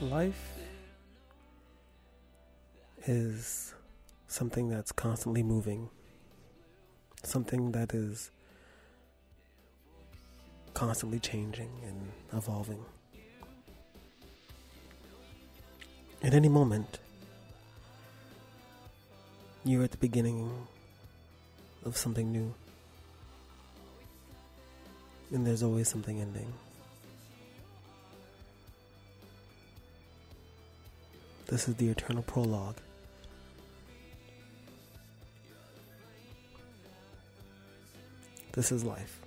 Life is something that's constantly moving, something that is constantly changing and evolving. At any moment, you're at the beginning of something new, and there's always something ending. This is the eternal prologue. This is life.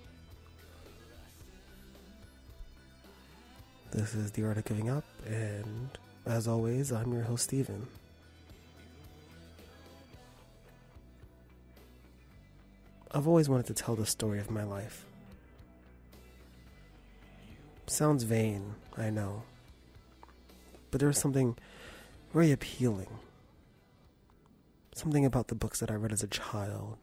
This is the art of giving up, and as always, I'm your host, Steven. I've always wanted to tell the story of my life. Sounds vain, I know. But there's something very appealing. Something about the books that I read as a child.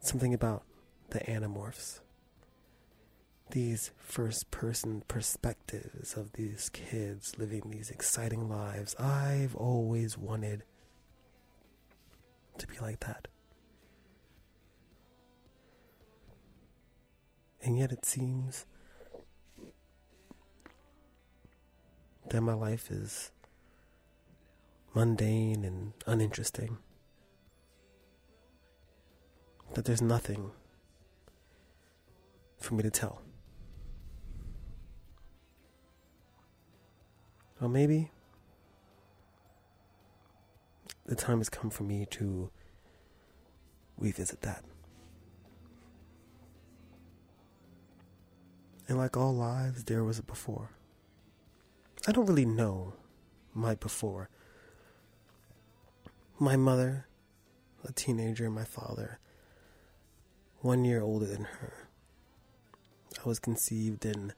Something about the Animorphs. These first person perspectives of these kids living these exciting lives. I've always wanted to be like that. And yet it seems that my life is mundane and uninteresting. That there's nothing for me to tell. Well, maybe the time has come for me to revisit that. And like all lives, there was a before. I don't really know my before. My mother, a teenager, my father, one year older than her. I was conceived in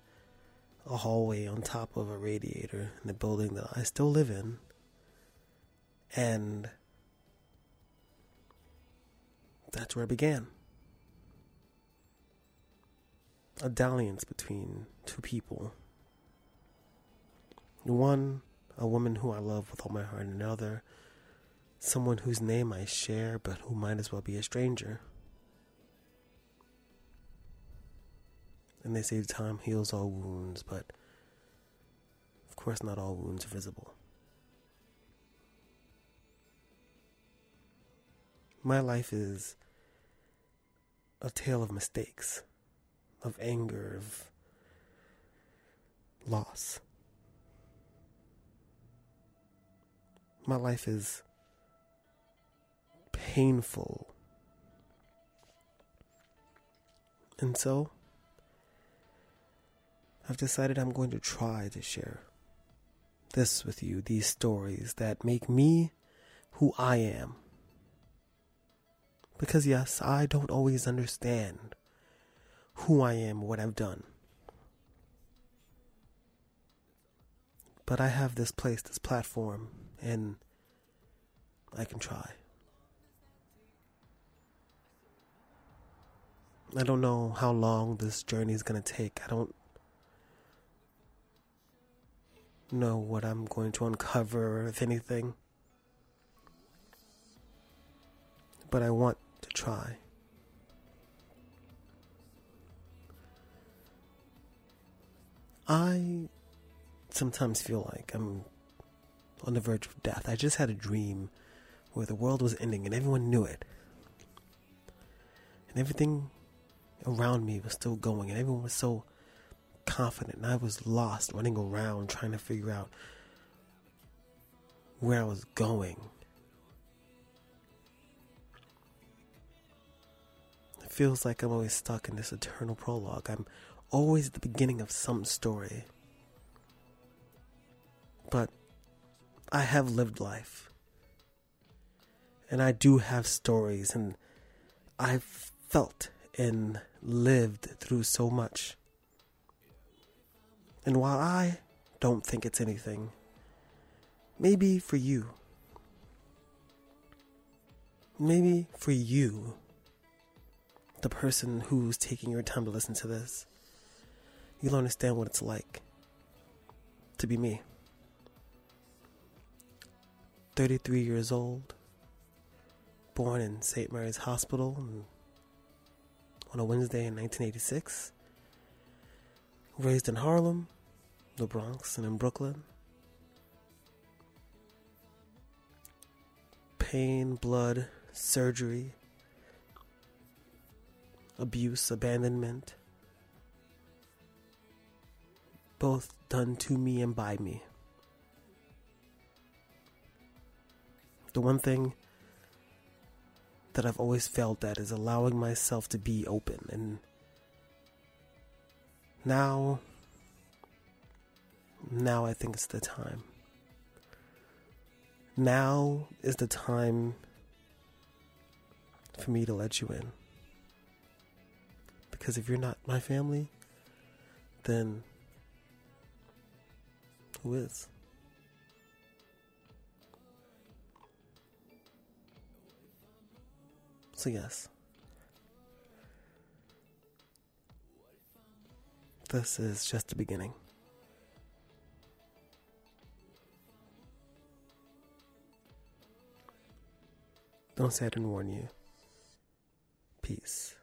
a hallway on top of a radiator in the building that I still live in. And that's where it began. A dalliance between two people. One, a woman who I love with all my heart, and another, someone whose name I share but who might as well be a stranger. And they say time heals all wounds, but of course, not all wounds are visible. My life is a tale of mistakes, of anger, of loss. My life is painful. And so, I've decided I'm going to try to share this with you, these stories that make me who I am. Because, yes, I don't always understand who I am, what I've done. But I have this place, this platform, and I can try. I don't know how long this journey is going to take. I don't know what I'm going to uncover, if anything. But I want to try. I sometimes feel like I'm on the verge of death. I just had a dream where the world was ending and everyone knew it. And everything around me was still going and everyone was so confident and I was lost running around trying to figure out where I was going. It feels like I'm always stuck in this eternal prologue. I'm always at the beginning of some story. But I have lived life. And I do have stories, and I've felt and lived through so much. And while I don't think it's anything, maybe for you, maybe for you, the person who's taking your time to listen to this, you'll understand what it's like to be me. 33 years old, born in St. Mary's Hospital on a Wednesday in 1986, raised in Harlem, the Bronx, and in Brooklyn. Pain, blood, surgery, abuse, abandonment, both done to me and by me. The one thing that I've always felt that is allowing myself to be open and now now I think it's the time. Now is the time for me to let you in. Because if you're not my family, then who is? So, yes. This is just the beginning. Don't say I didn't warn you. Peace.